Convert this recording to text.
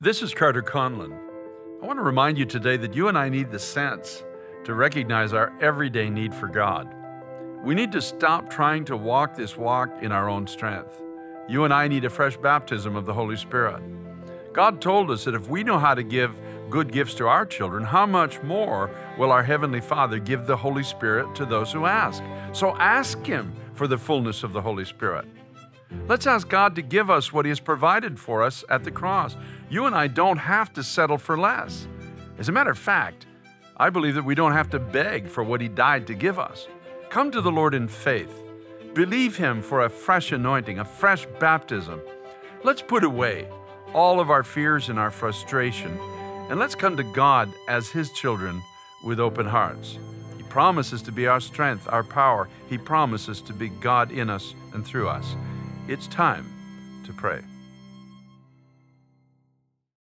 This is Carter Conlon. I want to remind you today that you and I need the sense to recognize our everyday need for God. We need to stop trying to walk this walk in our own strength. You and I need a fresh baptism of the Holy Spirit. God told us that if we know how to give good gifts to our children, how much more will our Heavenly Father give the Holy Spirit to those who ask? So ask Him for the fullness of the Holy Spirit. Let's ask God to give us what He has provided for us at the cross. You and I don't have to settle for less. As a matter of fact, I believe that we don't have to beg for what He died to give us. Come to the Lord in faith. Believe Him for a fresh anointing, a fresh baptism. Let's put away all of our fears and our frustration, and let's come to God as His children with open hearts. He promises to be our strength, our power. He promises to be God in us and through us. It's time to pray.